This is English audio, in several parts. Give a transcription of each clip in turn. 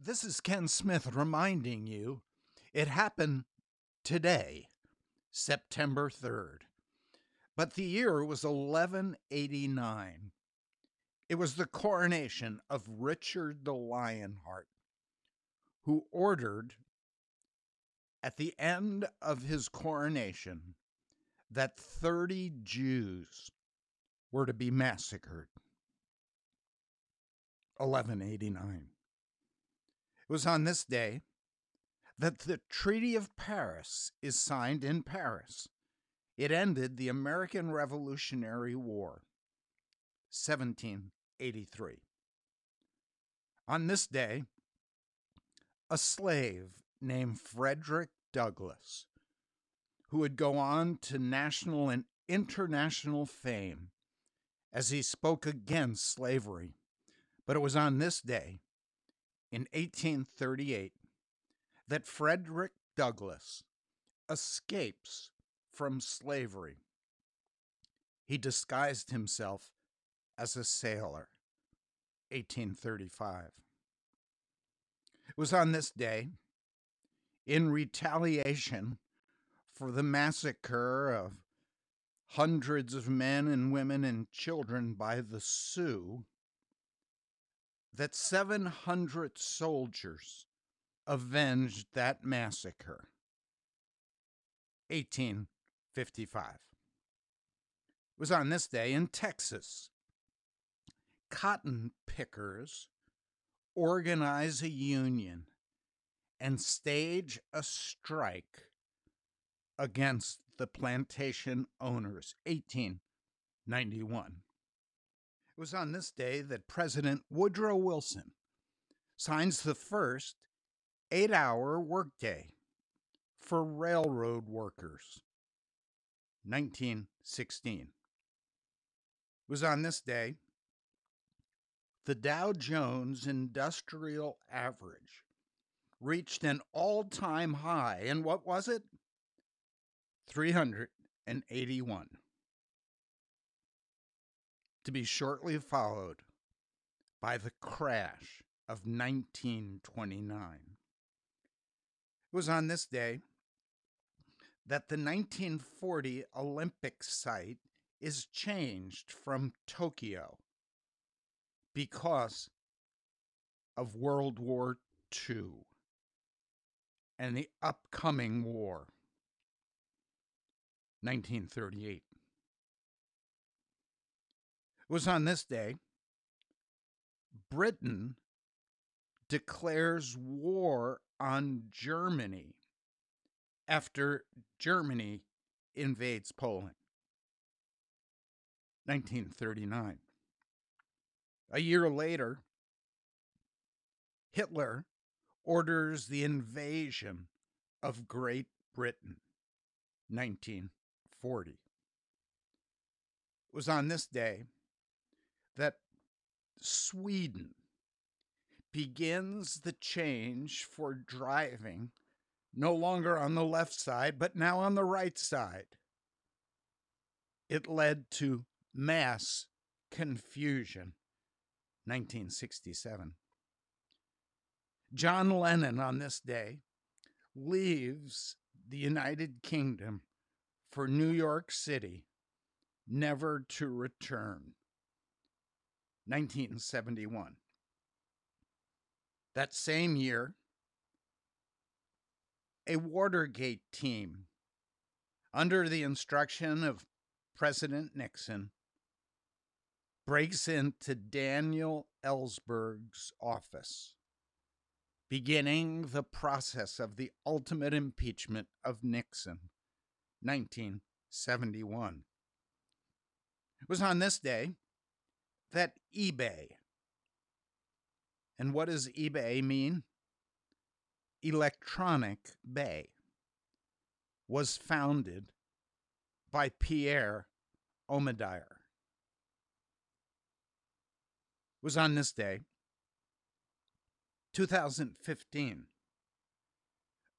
This is Ken Smith reminding you it happened today, September 3rd. But the year was 1189. It was the coronation of Richard the Lionheart, who ordered at the end of his coronation that 30 Jews were to be massacred. 1189. It was on this day that the Treaty of Paris is signed in Paris. It ended the American Revolutionary War, 1783. On this day, a slave named Frederick Douglass, who would go on to national and international fame as he spoke against slavery. But it was on this day, in 1838, that Frederick Douglass escapes from slavery. He disguised himself as a sailor. 1835. It was on this day, in retaliation for the massacre of hundreds of men and women and children by the Sioux, that 700 soldiers avenged that massacre. 1855. It was on this day in Texas. Cotton pickers organize a union and stage a strike against the plantation owners. 1891. It was on this day that President Woodrow Wilson signs the first eight hour workday for railroad workers. 1916. It was on this day the Dow Jones Industrial Average reached an all time high. And what was it? 381. To be shortly followed by the crash of 1929. It was on this day that the 1940 Olympic site is changed from Tokyo because of World War II and the upcoming war. 1938. Was on this day Britain declares war on Germany after Germany invades Poland. 1939. A year later, Hitler orders the invasion of Great Britain. 1940. It was on this day that Sweden begins the change for driving no longer on the left side, but now on the right side. It led to mass confusion. 1967. John Lennon on this day leaves the United Kingdom for New York City, never to return. 1971. That same year, a Watergate team, under the instruction of President Nixon, breaks into Daniel Ellsberg's office, beginning the process of the ultimate impeachment of Nixon, 1971. It was on this day that eBay, and what does eBay mean? Electronic Bay, was founded by Pierre Omidyar. It was on this day, 2015,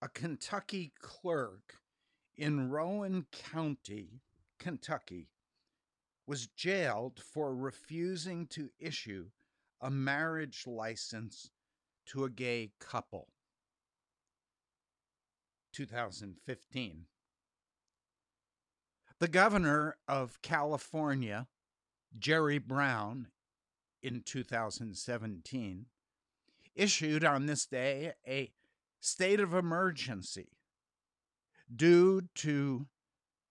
a Kentucky clerk in Rowan County, Kentucky, was jailed for refusing to issue a marriage license to a gay couple. 2015. The governor of California, Jerry Brown, in 2017, issued on this day a state of emergency due to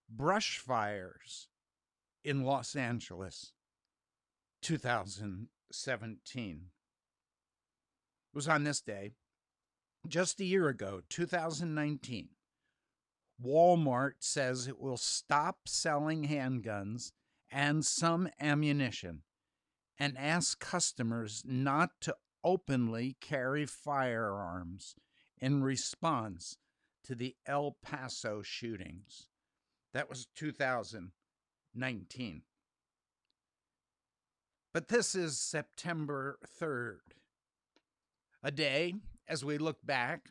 brush fires in Los Angeles, 2017. It was on this day, just a year ago, 2019. Walmart says it will stop selling handguns and some ammunition and ask customers not to openly carry firearms in response to the El Paso shootings. That was 2019. But this is September 3rd, a day, as we look back,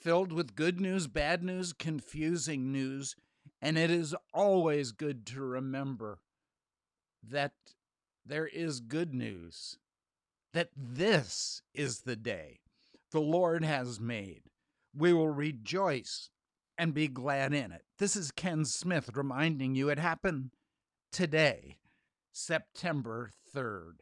filled with good news, bad news, confusing news, and it is always good to remember that there is good news, that this is the day the Lord has made. We will rejoice and be glad in it. This is Ken Smith reminding you it happened today, September 3rd.